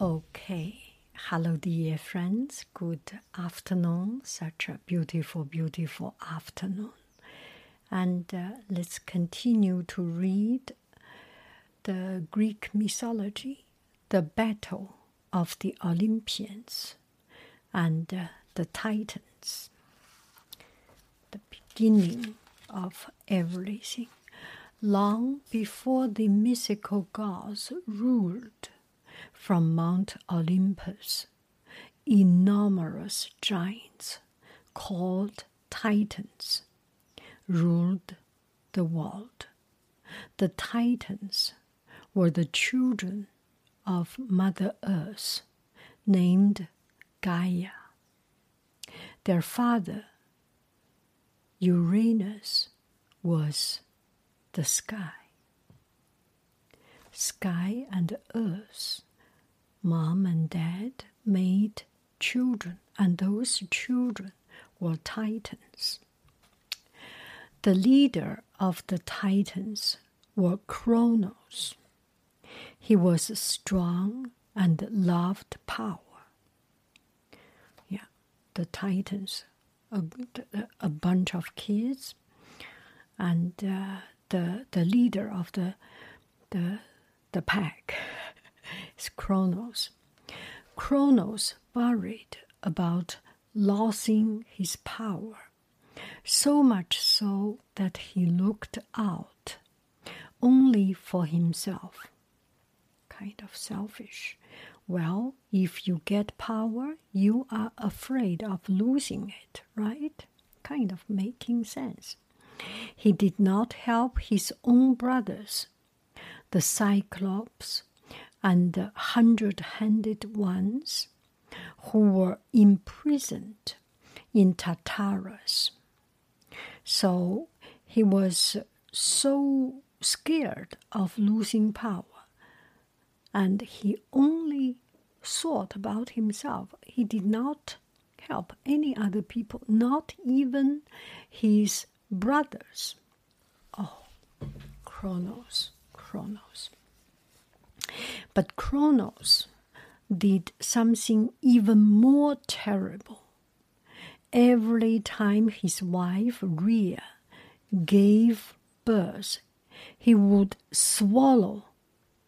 Okay, hello, dear friends. Good afternoon. Such a beautiful, beautiful afternoon. And uh, let's continue to read the Greek mythology, the battle of the Olympians and uh, the Titans, the beginning of everything. Long before the mythical gods ruled from Mount Olympus, enormous giants called Titans ruled the world. The Titans were the children of Mother Earth named Gaia. Their father, Uranus, was the sky. Sky and earth, mom and dad made children, and those children were titans. The leader of the titans were Kronos. He was strong and loved power. Yeah, the titans, a, a bunch of kids, and uh, the the leader of the the the pack is Kronos. Kronos worried about losing his power, so much so that he looked out only for himself. Kind of selfish. Well, if you get power, you are afraid of losing it, right? Kind of making sense. He did not help his own brothers, the Cyclops and hundred handed ones, who were imprisoned in Tartarus. So he was so scared of losing power, and he only thought about himself. He did not help any other people, not even his brothers. Oh, Kronos, Kronos. But Kronos did something even more terrible. Every time his wife Rhea gave birth, he would swallow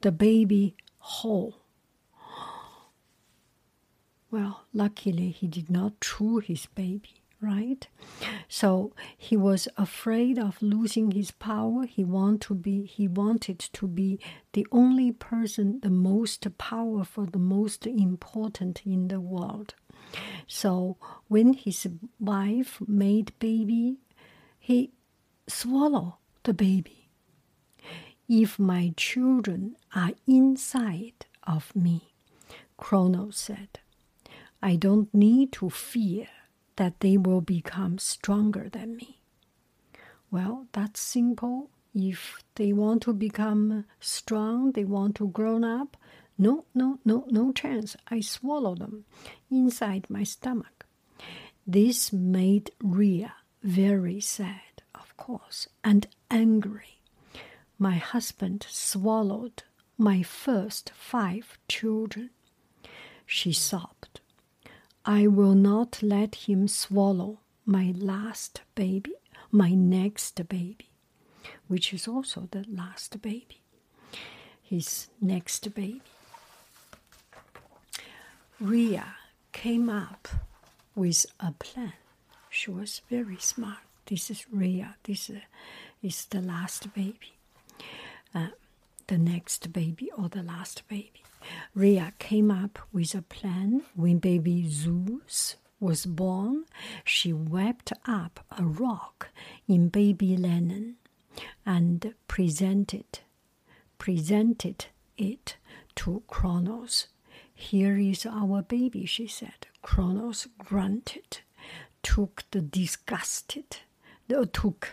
the baby whole. Well, luckily he did not chew his baby, right? So he was afraid of losing his power. He want to be he wanted to be the only person, the most powerful, the most important in the world. So when his wife made baby, he swallowed the baby. If my children are inside of me, Kronos said, I don't need to fear that they will become stronger than me. Well, that's simple. If they want to become strong, they want to grow up, no, no, no, no chance. I swallow them inside my stomach. This made Rhea very sad, of course, and angry. My husband swallowed my first five children. She sobbed. I will not let him swallow my last baby, my next baby, which is also the last baby, his next baby. Rhea came up with a plan. She was very smart. This is Rhea. This is the last baby, uh, the next baby or the last baby. Rhea came up with a plan when baby Zeus was born. She wrapped up a rock in baby linen and presented presented it to Kronos. Here is our baby, she said. Kronos grunted, took the disgusted, took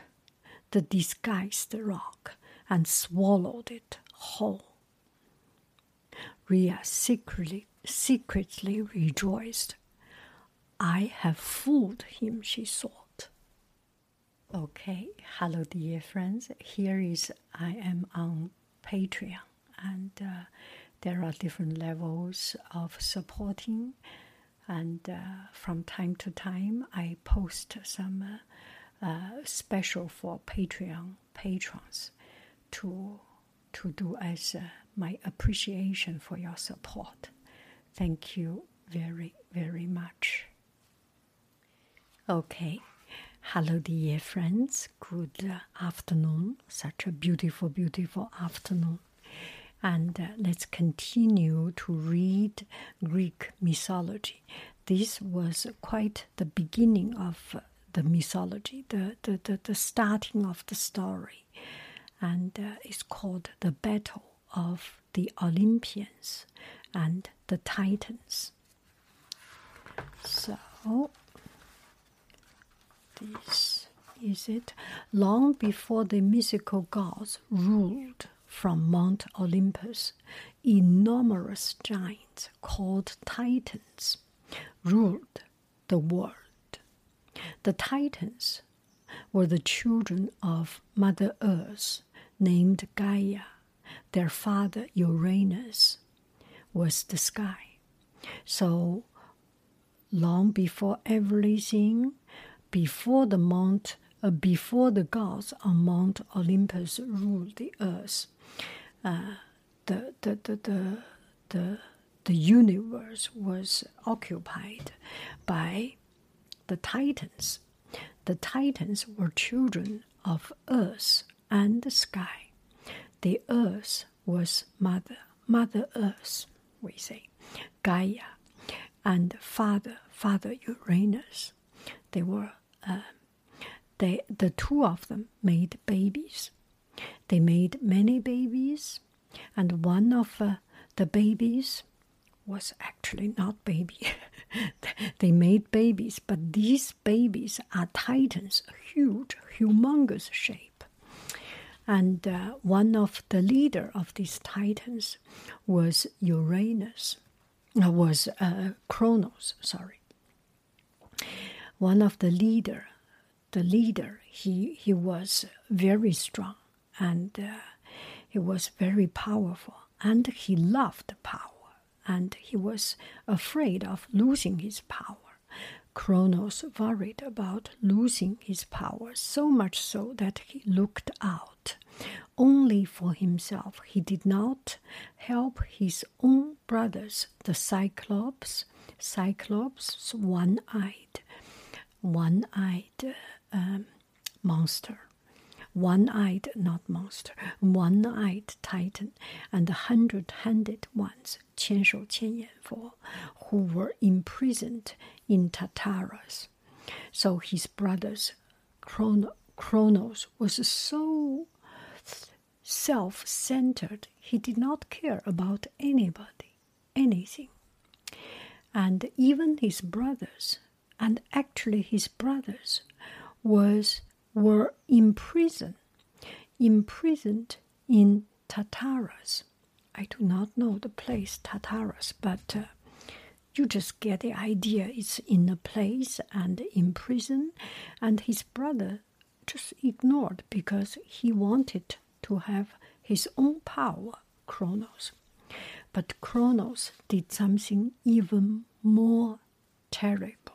the disguised rock and swallowed it whole. Rhea secretly, secretly rejoiced. I have fooled him, she thought. Okay, hello, dear friends. Here is I am on Patreon, and uh, there are different levels of supporting, and uh, from time to time, I post some uh, uh, special for Patreon patrons to to do as my appreciation for your support. Thank you very very much. Okay. Hello, dear friends. Good afternoon. Such a beautiful, beautiful afternoon. And uh, let's continue to read Greek mythology. This was quite the beginning of uh, the mythology, the, the, the, the, starting of the story. And uh, it's called the Battle of the Olympians and the Titans. So, this is it. Long before the mythical gods ruled from Mount Olympus, enormous giants called Titans ruled the world. The Titans were the children of Mother Earth named Gaia. Their father Uranus was the sky. So long before everything before the mount uh, before the gods on Mount Olympus ruled the earth, uh, the, the, the, the, the, the universe was occupied by the Titans. The Titans were children of earth and the sky. The earth was mother, Mother Earth, we say, Gaia, and father, Father Uranus. They were uh, they, the two of them made babies. They made many babies, and one of uh, the babies was actually not baby. they made babies, but these babies are titans, huge, humongous shape. And uh, one of the leader of these titans was Uranus, uh, was uh. Sorry, one of the leader, the leader, he he was very strong and uh, he was very powerful and he loved power and he was afraid of losing his power. Kronos worried about losing his power so much so that he looked out only for himself. He did not help his own brothers, the Cyclops, Cyclops, one eyed, one eyed um, monster. One eyed, not monster, one eyed titan, and the hundred handed ones, 千手千眼佛, who were imprisoned in Tartarus. So his brothers, Kronos, was so self centered, he did not care about anybody, anything. And even his brothers and actually his brothers was were imprisoned imprisoned in Tartarus. I do not know the place Tartarus, but uh, you just get the idea. It's in a place and in prison, and his brother just ignored because he wanted to have his own power, Kronos. But Kronos did something even more terrible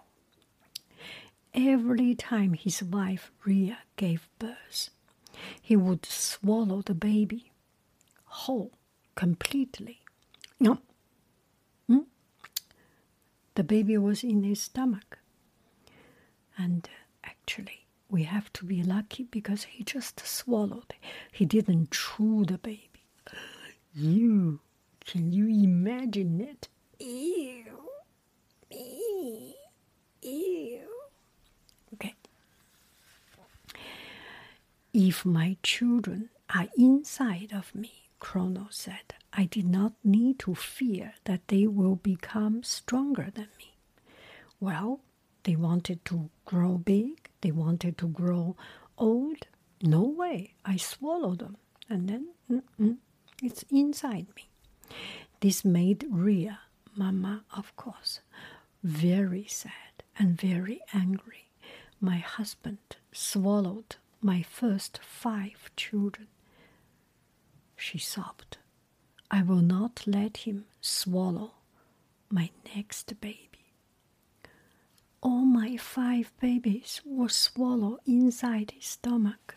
every time his wife Rhea gave birth, he would swallow the baby whole, completely. No. The baby was in his stomach. And actually, we have to be lucky because he just swallowed. He didn't chew the baby. You, can you imagine it? Ew. Ew. Ew. Okay. If my children are inside of me, Kronos said, I did not need to fear that they will become stronger than me. Well, they wanted to grow big, they wanted to grow old. No way, I swallowed them, and then mm -mm, it's inside me. This made Rhea, Mama, of course, very sad and very angry my husband swallowed my first five children. She sobbed. I will not let him swallow my next baby. All my five babies were swallowed inside his stomach.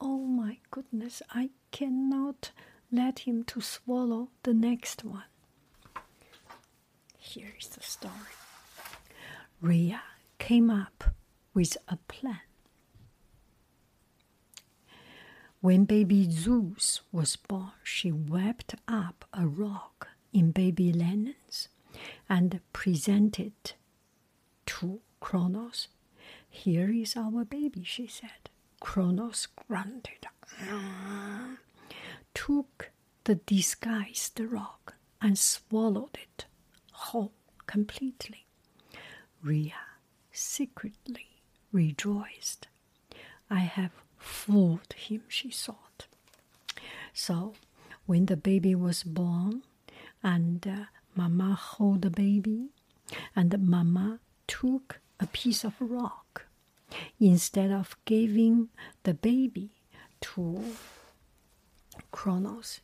Oh my goodness, I cannot let him to swallow the next one. Here is the story. Rhea came up with a plan. When baby Zeus was born, she wrapped up a rock in baby linens and presented to Kronos. Here is our baby, she said. Kronos grunted, ah, took the disguised rock and swallowed it whole completely. Rhea secretly rejoiced. I have fooled him, she thought. So, when the baby was born, and uh, Mama hold the baby, and Mama took a piece of rock instead of giving the baby to Kronos.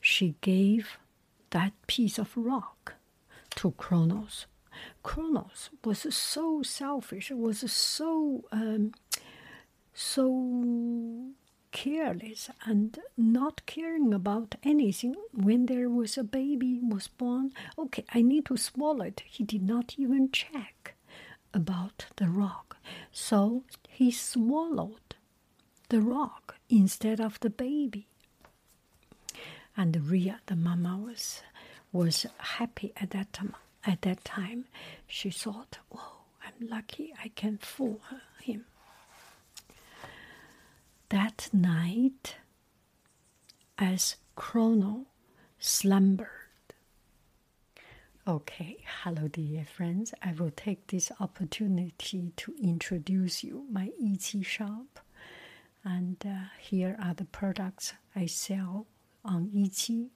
She gave that piece of rock to Kronos. Kronos was so selfish, was so um, so careless and not caring about anything when there was a baby was born okay i need to swallow it he did not even check about the rock so he swallowed the rock instead of the baby and Rhea the mama, was was happy at that time. At that time, she thought, "Oh, I'm lucky I can fool him." That night, as Chrono slumbered. Okay, hello, dear friends. I will take this opportunity to introduce you my Etsy shop, and uh, here are the products I sell on Etsy: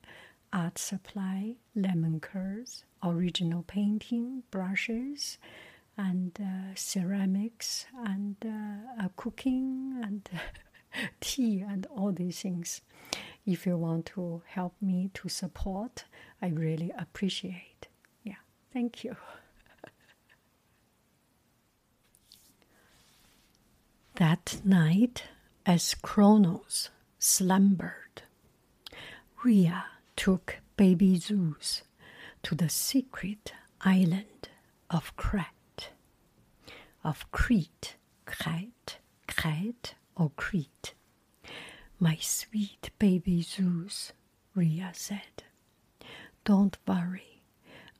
art supply, lemon curls, original painting, brushes, and uh, ceramics, and uh, cooking, and tea and all these things. If you want to help me to support, I really appreciate. Yeah, thank you. that night, as Kronos slumbered, Rhea took baby Zeus to the secret island of Crete, of Crete, Crete, Crete, or Crete. My sweet baby Zeus, Rhea said, don't worry.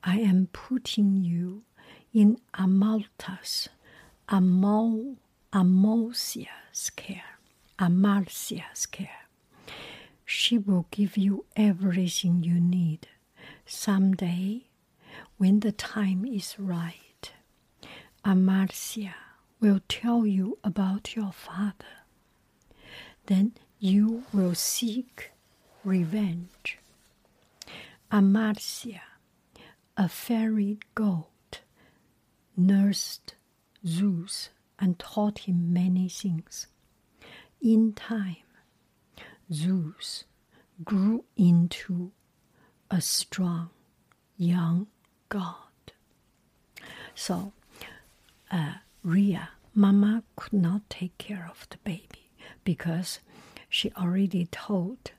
I am putting you in Amalta's, Amal, Amalcia's care. Amalcia's care. She will give you everything you need. Someday, when the time is right, Amalcia will tell you about your father then you will seek revenge. Amalcia, a fairy goat, nursed Zeus and taught him many things. In time, Zeus grew into a strong young god. So, uh, Rhea, Mama could not take care of the baby because she already told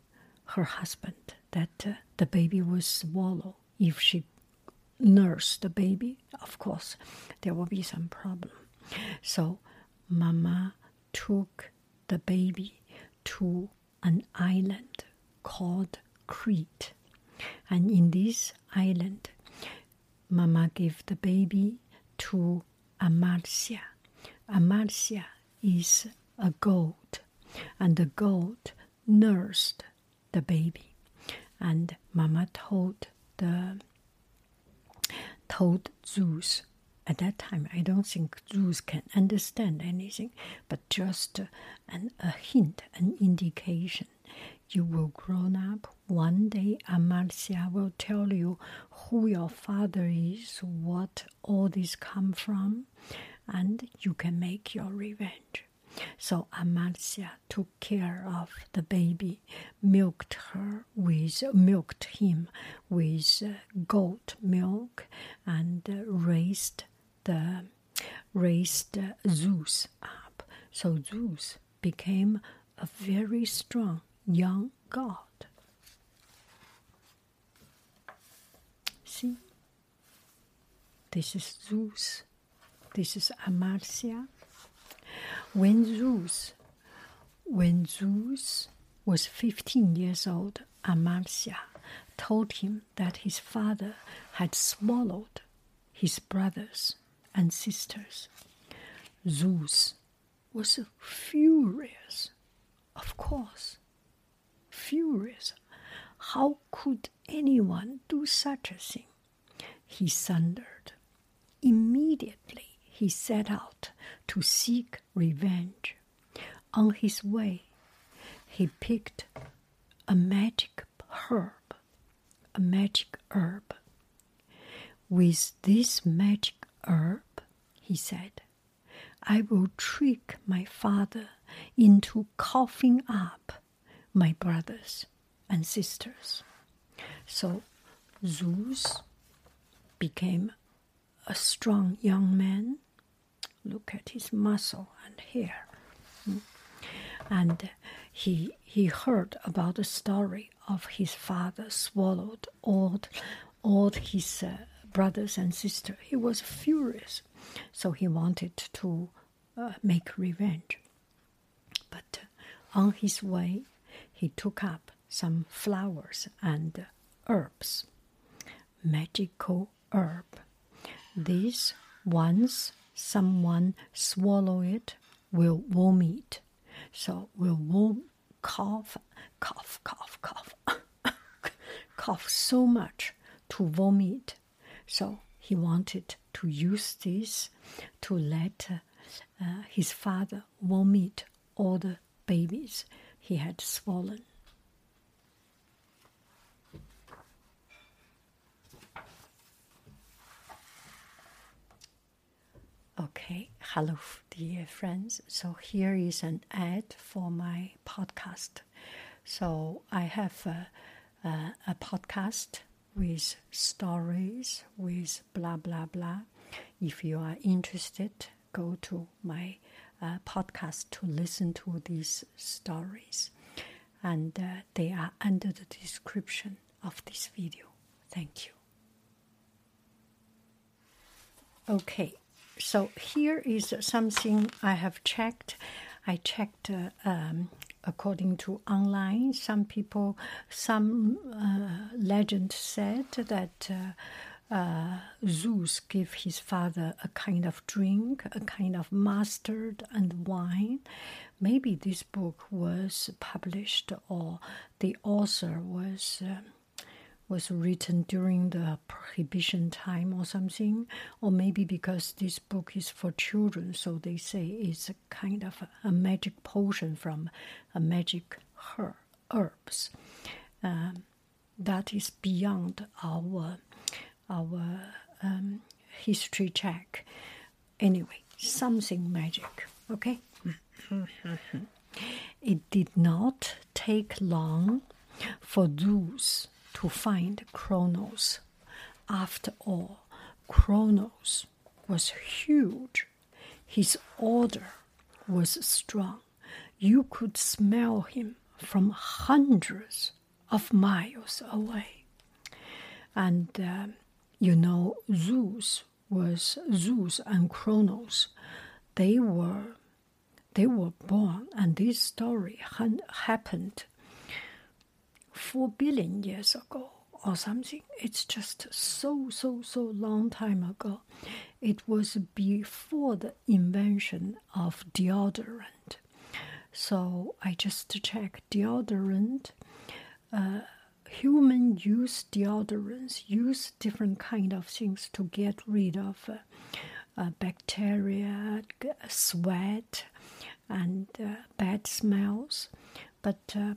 her husband that uh, the baby was swallow if she nursed the baby of course there will be some problem. So mama took the baby to an island called crete. And in this island mama gave the baby to amalcia amalcia is a goat and the goat nursed the baby. And mama told the told zeus. At that time i don't think zeus can understand anything but just an, a hint an indication. You will grow up. One day amalcia will tell you who your father is what all this come from and you can make your revenge So Amalcia took care of the baby, milked her with milked him with uh, goat milk, and uh, raised the raised Zeus up. So Zeus became a very strong young god. See, this is Zeus, this is Amalcia. When Zeus, when Zeus was 15 years old, Amalcia told him that his father had swallowed his brothers and sisters. Zeus was furious, of course, furious. How could anyone do such a thing? He thundered. Immediately he set out to seek revenge. On his way, he picked a magic herb, a magic herb. With this magic herb, he said, I will trick my father into coughing up my brothers and sisters. So Zeus became a strong young man. Look at his muscle and hair. Hmm. And he, he heard about the story of his father swallowed all, all his uh, brothers and sisters. He was furious, so he wanted to uh, make revenge. But uh, on his way, he took up some flowers and herbs, magical herb. These once someone swallow it, will vomit. So will vom- cough, cough, cough, cough, cough so much to vomit. So he wanted to use this to let uh, his father vomit all the babies he had swollen. Okay, hello, dear friends. So, here is an ad for my podcast. So, I have a, a, a podcast with stories, with blah blah blah. If you are interested, go to my uh, podcast to listen to these stories, and uh, they are under the description of this video. Thank you. Okay, so here is something I have checked. I checked uh, um, according to online. Some people, some uh, legend said that uh, uh, Zeus gave his father a kind of drink, a kind of mustard and wine. Maybe this book was published or the author was. Uh, was written during the prohibition time or something, or maybe because this book is for children, so they say it's a kind of a, a magic potion from a magic herb, herbs. Um, that is beyond our our um, history check. Anyway, something magic, okay? it did not take long for Zeus to find Kronos. After all, Kronos was huge. His odor was strong. You could smell him from hundreds of miles away. And uh, you know, Zeus was Zeus and Kronos. They were they were born, and this story happened four billion years ago or something. It's just so so so long time ago. It was before the invention of deodorant. So I just checked deodorant. Uh, human use deodorants, use different kind of things to get rid of uh, uh, bacteria, sweat, and uh, bad smells. But uh,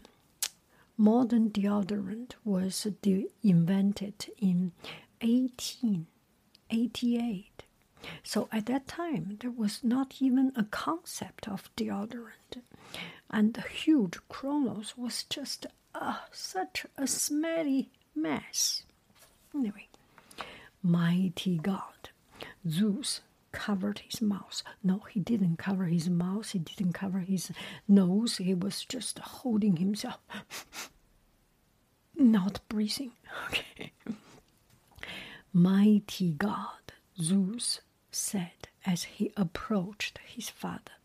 modern deodorant was de- invented in 1888. So at that time, there was not even a concept of deodorant. And the huge Kronos was just uh, such a smelly mess. Anyway, mighty God, Zeus covered his mouth. No, he didn't cover his mouth, he didn't cover his nose, he was just holding himself, not breathing. Okay. Mighty God, Zeus said as he approached his father,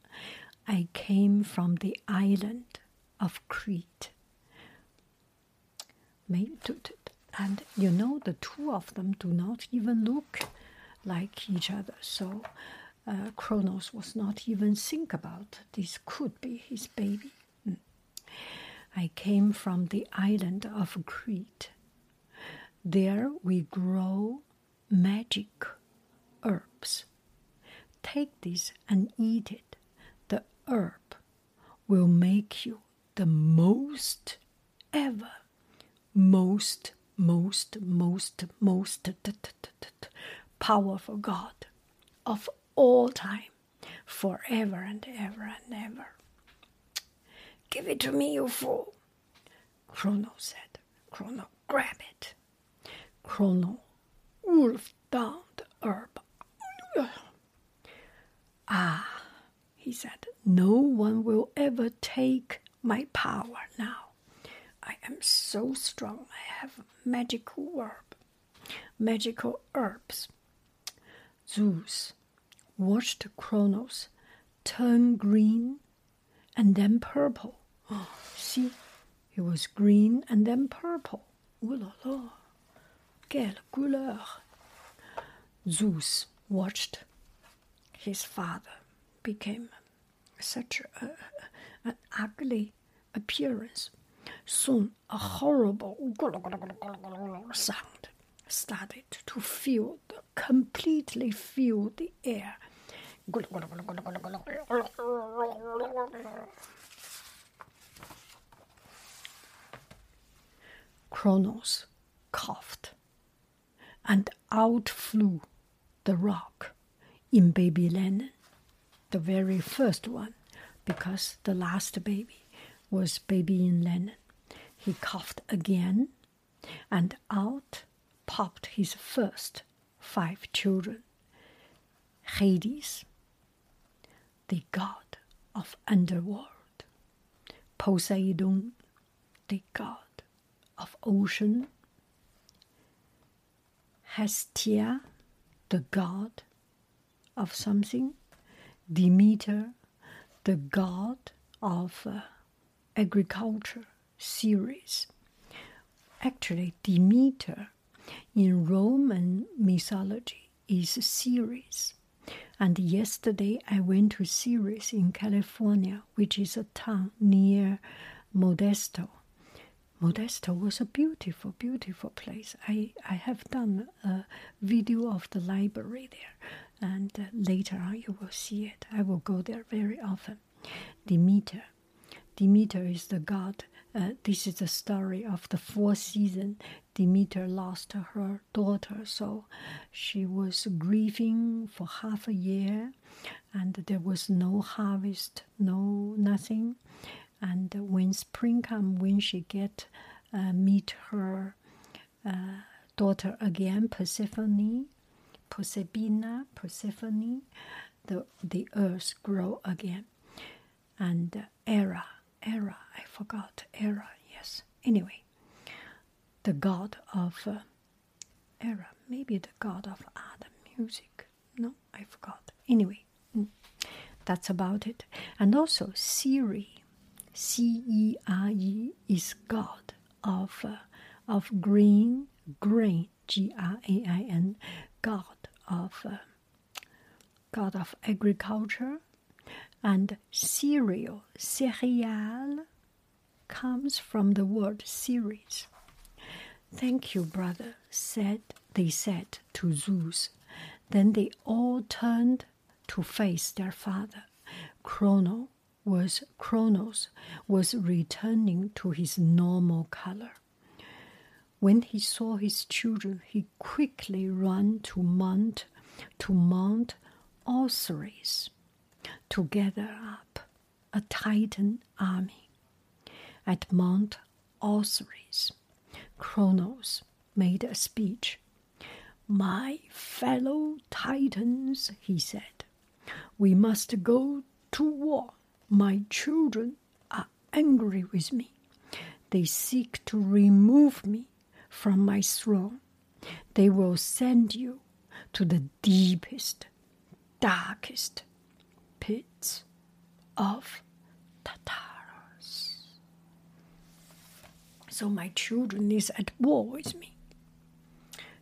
I came from the island of Crete. And you know, the two of them do not even look like each other. So uh, Kronos was not even think about this could be his baby. Mm. I came from the island of Crete. There we grow magic herbs. Take this and eat it. The herb will make you the most ever, most, most, most, most powerful God of all time, forever and ever and ever. Give it to me, you fool. Chrono said. Chrono, grab it. Chrono wolfed down the herb. Ah, he said, no one will ever take my power now. I am so strong. I have magical herb, magical herbs. Zeus watched Kronos turn green and then purple. Oh, see, he was green and then purple. Ooh la la, quelle couleur! Zeus watched his father became such a, an ugly appearance. Soon, a horrible sound started to fill the completely fill the air. Kronos coughed, and out flew the rock in baby Lennon, the very first one, because the last baby was baby in Lennon. He coughed again, and out popped his first five children. Hades, the god of underworld, Poseidon, the god of ocean, Hestia, the god of something, Demeter, the god of uh, agriculture, Ceres. Actually, Demeter in Roman mythology is Ceres. And yesterday I went to Ceres in California, which is a town near Modesto. Modesto was a beautiful, beautiful place. I, I have done a video of the library there, and uh, later on you will see it. I will go there very often. Demeter. Demeter is the god uh, this is the story of the fourth season. Demeter lost her daughter, so she was grieving for half a year, and there was no harvest, no nothing. And when spring come, when she get uh, meet her uh, daughter again, Persephone, Proserpina, Persephone, the the earth grow again, and Era, I forgot. Era, yes. Anyway, the god of uh, Era, maybe the god of art music. No, I forgot. Anyway, mm, that's about it. And also, Siri, C E R E, is god of uh, of green, grain, G R A I N, god of uh, god of agriculture and cereal, cereal, comes from the word Ceres. Thank you, brother, said they said to Zeus. Then they all turned to face their father. Chrono was Kronos was returning to his normal color. When he saw his children, he quickly ran to Mount to Mount Osiris to gather up a Titan army. At Mount Osiris, Kronos made a speech. My fellow Titans, he said, we must go to war. My children are angry with me. They seek to remove me from my throne. They will send you to the deepest, darkest of Tartarus. So my children is at war with me.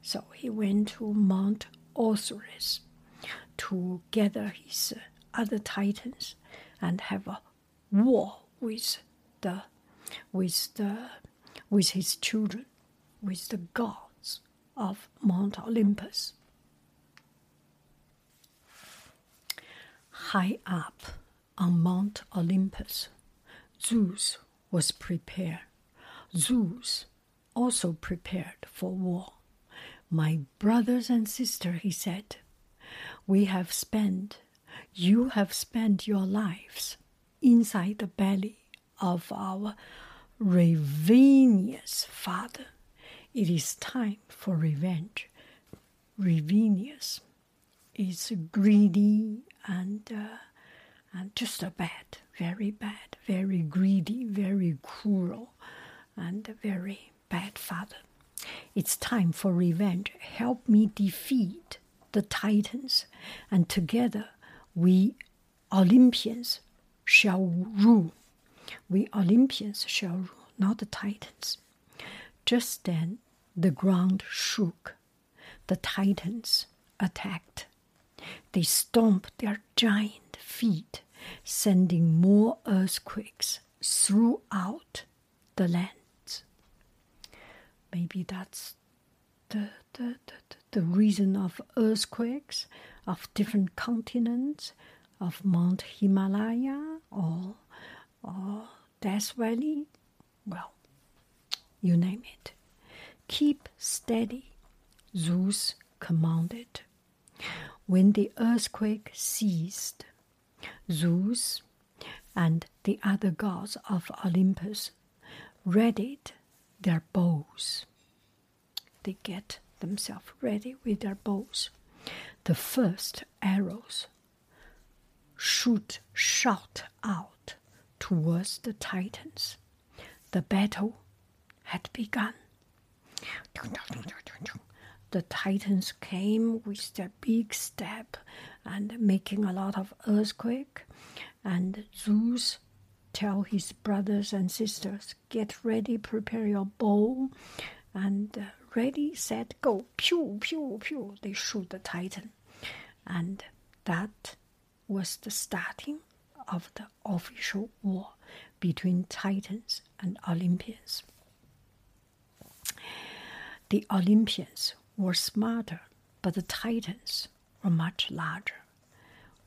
So he went to Mount Osiris to gather his uh, other titans and have a war with the with the with his children, with the gods of Mount Olympus. High up on Mount Olympus, Zeus was prepared. Zeus also prepared for war. My brothers and sisters, he said, we have spent, you have spent your lives inside the belly of our ravenous father. It is time for revenge. Ravenous is greedy and uh, and just a bad, very bad, very greedy, very cruel, and a very bad father. It's time for revenge. Help me defeat the Titans, and together we Olympians shall rule. We Olympians shall rule, not the Titans. Just then the ground shook. The Titans attacked. They stomped their giant feet, sending more earthquakes throughout the lands. Maybe that's the, the, the, the reason of earthquakes of different continents, of Mount Himalaya or, or Death Valley. Well, you name it. Keep steady, Zeus commanded. When the earthquake ceased, Zeus and the other gods of Olympus readied their bows. They get themselves ready with their bows. The first arrows shoot shot out towards the Titans. The battle had begun. The Titans came with their big step and making a lot of earthquake. And Zeus tell his brothers and sisters, get ready, prepare your bow, and uh, ready, set, go. Pew, pew, pew. They shoot the Titan. And that was the starting of the official war between Titans and Olympians. The Olympians were smarter, but the Titans were much larger.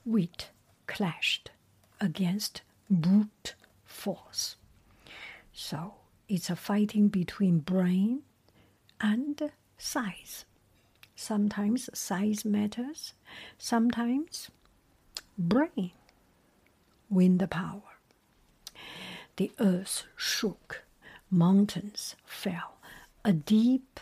Wit clashed against brute force. So it's a fighting between brain and size. Sometimes size matters, sometimes brain win the power. The earth shook, mountains fell, a deep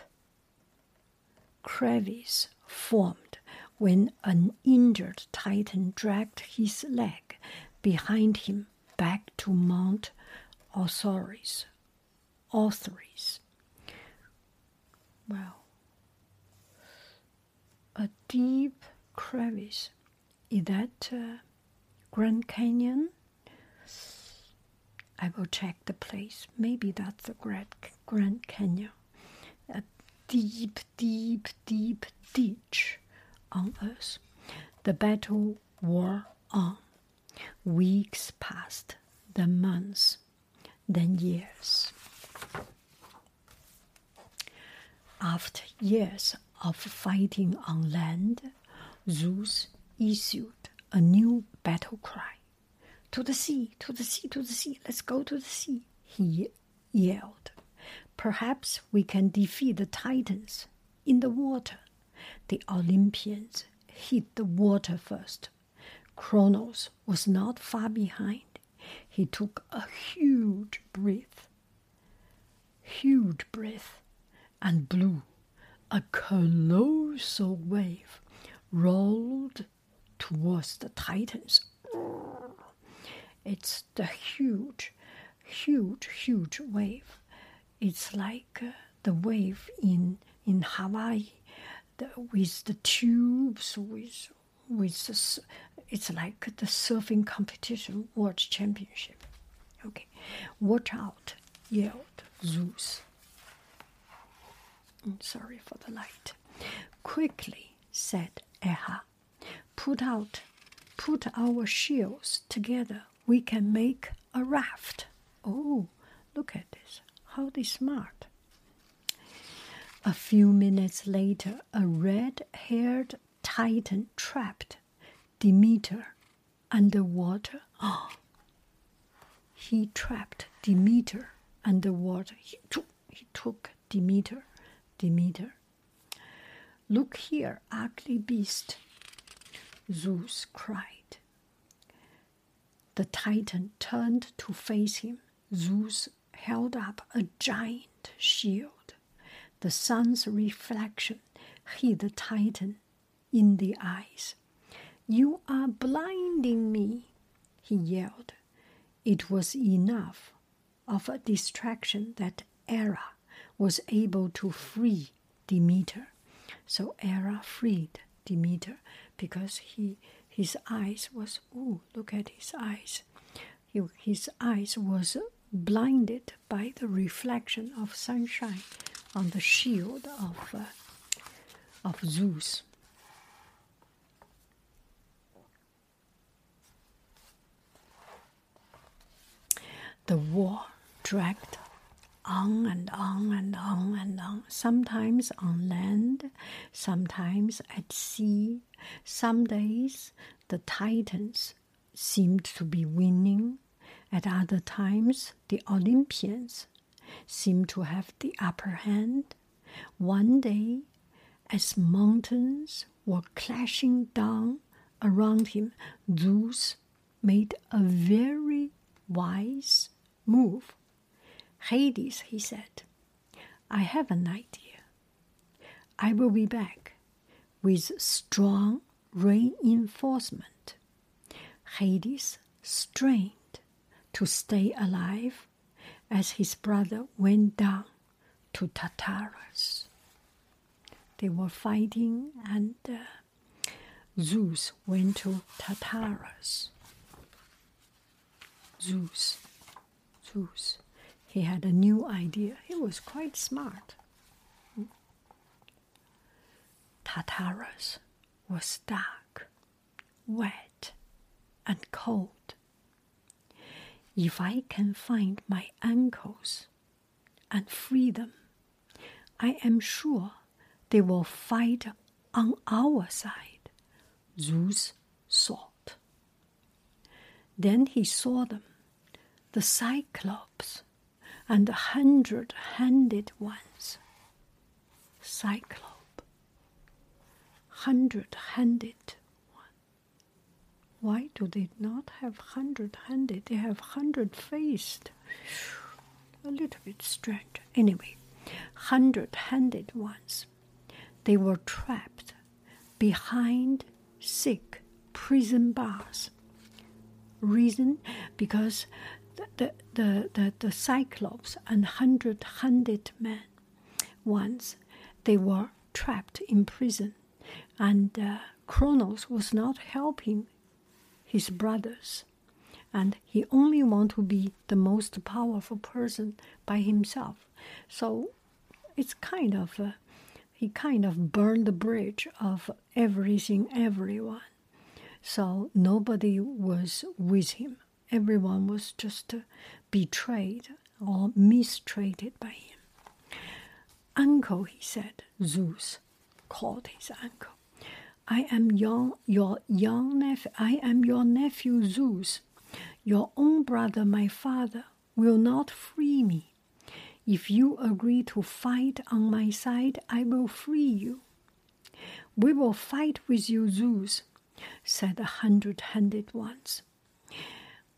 crevice formed when an injured titan dragged his leg behind him back to Mount Osiris. Osiris. Well, a deep crevice. Is that uh, Grand Canyon? I will check the place. Maybe that's the Grand, Grand Canyon. A deep, deep, deep ditch on Earth. The battle wore on. Weeks passed, then months, then years. After years of fighting on land, Zeus issued a new battle cry. To the sea, to the sea, to the sea, let's go to the sea, he yelled. Perhaps we can defeat the Titans in the water. The Olympians hit the water first. Kronos was not far behind. He took a huge breath, huge breath, and blew. A colossal wave rolled towards the Titans. It's the huge, huge, huge wave. It's like uh, the wave in in Hawaii, with the tubes, with with the, it's like the surfing competition, world championship. Okay, watch out! yelled Zeus. Mm, sorry for the light. Quickly, said Eha, put out, put our shields together. We can make a raft. Oh, look at this! How they smart. A few minutes later, a red haired titan trapped Demeter underwater. He trapped Demeter underwater. He took, he took Demeter. Demeter. Look here, ugly beast, Zeus cried. The Titan turned to face him. Zeus held up a giant shield. The sun's reflection the Titan in the eyes. You are blinding me, he yelled. It was enough of a distraction that Hera was able to free Demeter. So Hera freed Demeter because he his eyes was oh look at his eyes. His eyes was blinded by the reflection of sunshine on the shield of, uh, of Zeus. The war dragged on and on and on and on, sometimes on land, sometimes at sea. Some days the Titans seemed to be winning, at other times the Olympians seemed to have the upper hand. One day, as mountains were clashing down around him, Zeus made a very wise move. Hades, he said, I have an idea. I will be back with strong reinforcement. Hades strained to stay alive as his brother went down to Tartarus. They were fighting, and uh, Zeus went to Tartarus. Zeus, Zeus, he had a new idea. He was quite smart. Tartarus was dark, wet, and cold. If I can find my ankles and free them, I am sure they will fight on our side, Zeus thought. Then he saw them, the Cyclops and the hundred handed ones. Cyclops, hundred handed why do they not have hundred handed? They have hundred faced. A little bit strange. Anyway, hundred handed ones. They were trapped behind thick prison bars. Reason because the, the, the, the, the Cyclops and hundred handed men ones they were trapped in prison and uh, Kronos was not helping his brothers, and he only want to be the most powerful person by himself. So it's kind of uh, he kind of burned the bridge of everything, everyone. So nobody was with him. Everyone was just uh, betrayed or mistreated by him. Uncle, he said, Zeus called his uncle. I am your, your young nephew. I am your nephew Zeus. Your own brother, my father, will not free me. If you agree to fight on my side, I will free you. We will fight with you, Zeus, said the hundred handed ones.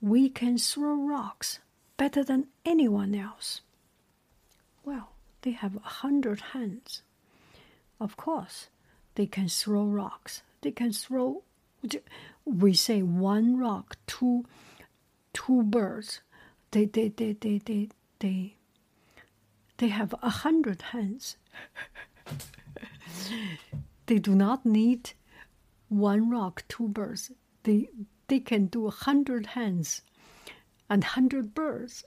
We can throw rocks better than anyone else. Well, they have a hundred hands. Of course, they can throw rocks. They can throw, we say one rock, two, two birds. They, they, they, they, they, they, they have a hundred hands. they do not need one rock, two birds. They, they can do a hundred hands and hundred birds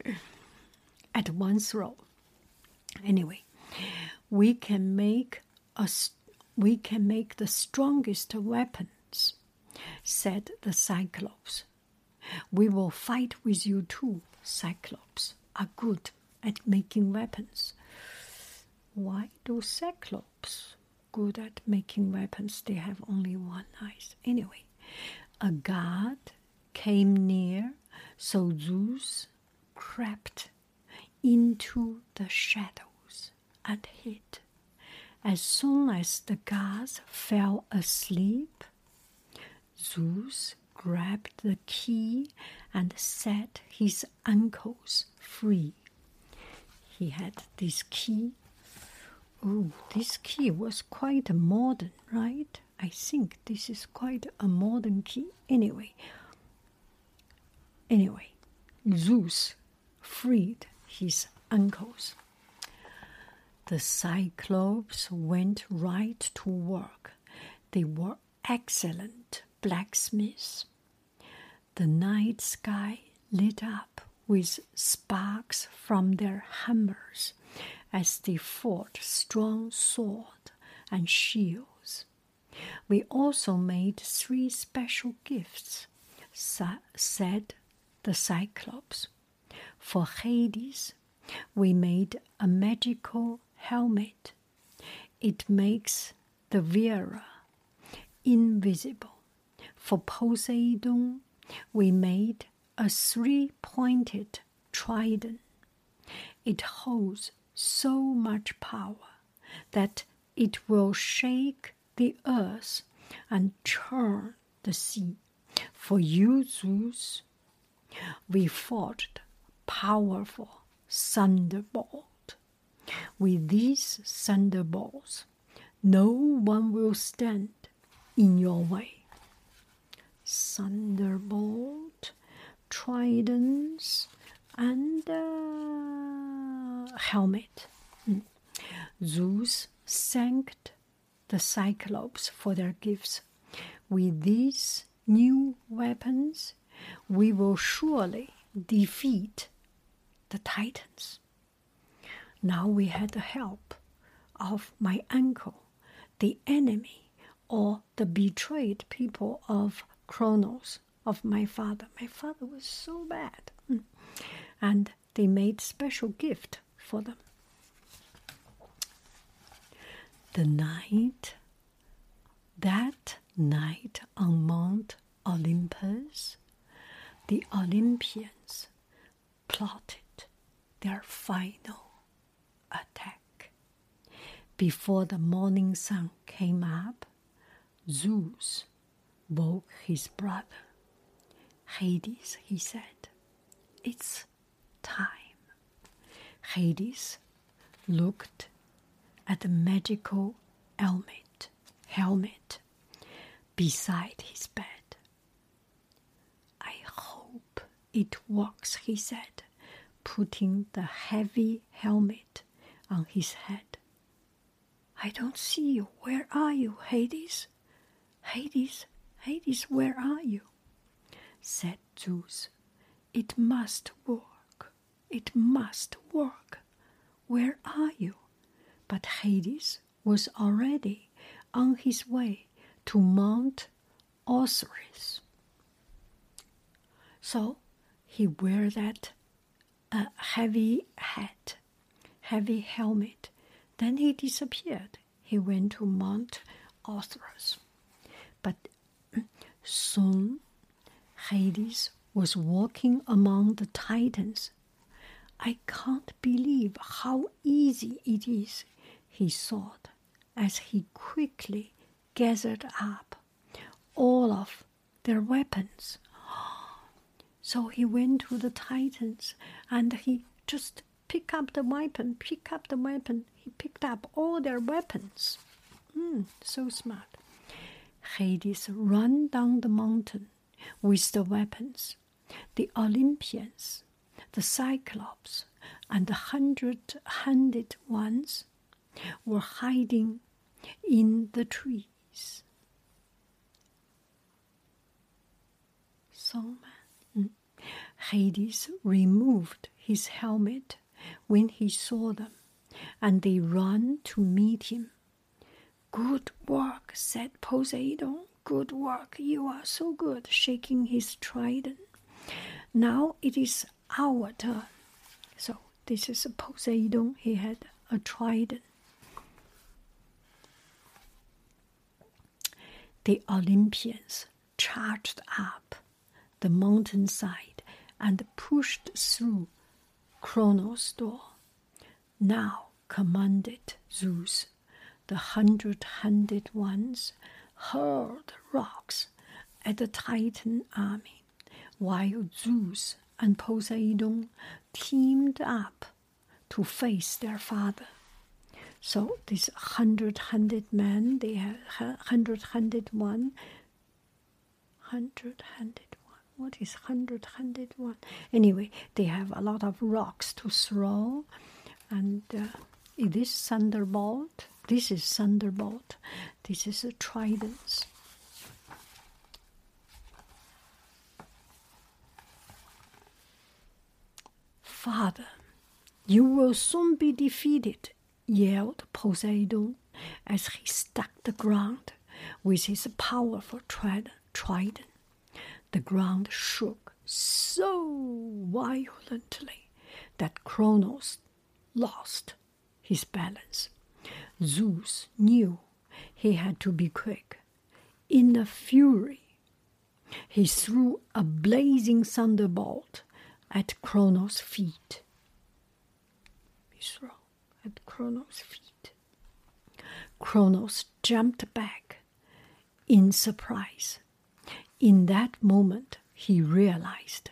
at one throw. Anyway, we can make a we can make the strongest weapons, said the Cyclops. We will fight with you too. Cyclops are good at making weapons. Why do Cyclops good at making weapons? They have only one eye. Anyway, a god came near, so Zeus crept into the shadows and hid. As soon as the gods fell asleep, Zeus grabbed the key and set his ankles free. He had this key. Oh, this key was quite modern, right? I think this is quite a modern key. Anyway, anyway, Zeus freed his ankles. The Cyclopes went right to work. They were excellent blacksmiths. The night sky lit up with sparks from their hammers as they fought strong sword and shields. We also made three special gifts, said the Cyclops. For Hades, we made a magical helmet. It makes the wearer invisible. For Poseidon, we made a three pointed trident. It holds so much power that it will shake the earth and churn the sea. For you, Zeus, we forged powerful thunderbolt. With these thunderbolts, no one will stand in your way. Thunderbolt, tridents, and uh, helmet. Mm. Zeus thanked the Cyclops for their gifts. With these new weapons, we will surely defeat the Titans. Now we had the help of my uncle, the enemy or the betrayed people of Kronos, of my father. My father was so bad. Hmm. And they made special gift for them. The night, that night on Mount Olympus, the Olympians plotted their final attack. Before the morning sun came up, Zeus woke his brother. Hades, he said, it's time. Hades looked at the magical helmet, helmet beside his bed. I hope it works, he said, putting the heavy helmet on his head. I don't see you. Where are you, Hades? Hades, Hades, where are you? said Zeus. It must work. It must work. Where are you? But Hades was already on his way to Mount Othrys. So he wear that uh, heavy hat heavy helmet. Then he disappeared. He went to Mount Othrys. But soon Hades was walking among the Titans. I can't believe how easy it is, he thought. as he quickly gathered up all of their weapons. So he went to the Titans and he just picked up the weapon, pick up the weapon. He picked up all their weapons. Mm, so smart. Hades ran down the mountain with the weapons. The Olympians, the Cyclops, and the hundred handed ones were hiding in the trees. So, mm. Hades removed his helmet when he saw them, and they ran to meet him. Good work, said Poseidon. Good work, you are so good, shaking his trident. Now it is our turn. So this is Poseidon, he had a trident. The Olympians charged up the mountainside and pushed through Kronos' door. Now commanded Zeus, the hundred handed ones hurled rocks at the Titan army, while Zeus and Poseidon teamed up to face their father. So this hundred hundred men, they have hundred hundred one, hundred hundred one. What is hundred hundred one? Anyway, they have a lot of rocks to throw, and uh, this thunderbolt. This is thunderbolt. This is a trident. Father, you will soon be defeated yelled Poseidon as he struck the ground with his powerful trident. The ground shook so violently that Kronos lost his balance. Zeus knew he had to be quick. In a fury, he threw a blazing thunderbolt at Kronos' feet. He threw at Kronos' feet. Kronos jumped back in surprise. In that moment, he realized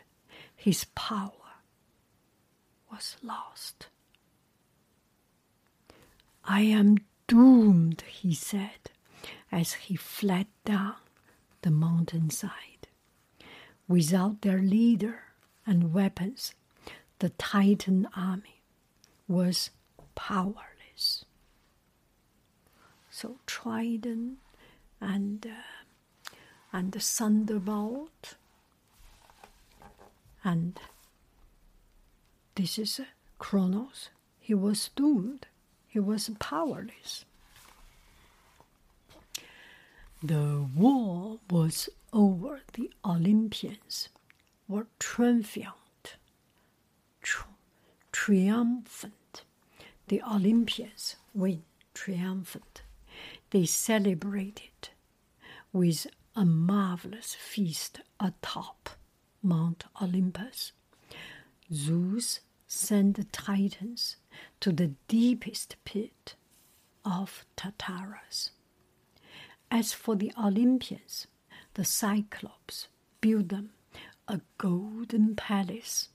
his power was lost. I am doomed, he said as he fled down the mountainside. Without their leader and weapons, the Titan army was powerless. So trident and uh, and the thunderbolt and this is Kronos. He was doomed. He was powerless. The war was over. The Olympians were triumphant, tri- triumphant the Olympians win triumphant. They celebrated with a marvelous feast atop Mount Olympus. Zeus sent the Titans to the deepest pit of Tartarus. As for the Olympians, the Cyclops built them a golden palace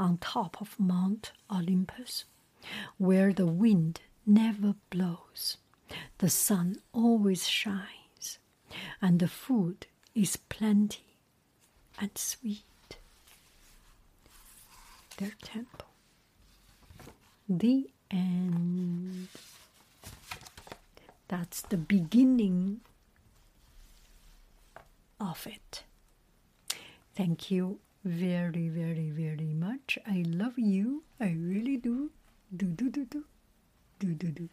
on top of Mount Olympus where the wind never blows, the sun always shines, and the food is plenty and sweet. Their temple. The end. That's the beginning of it. Thank you very, very, very much. I love you. I really do. Do, do, do, do. Do, do, do.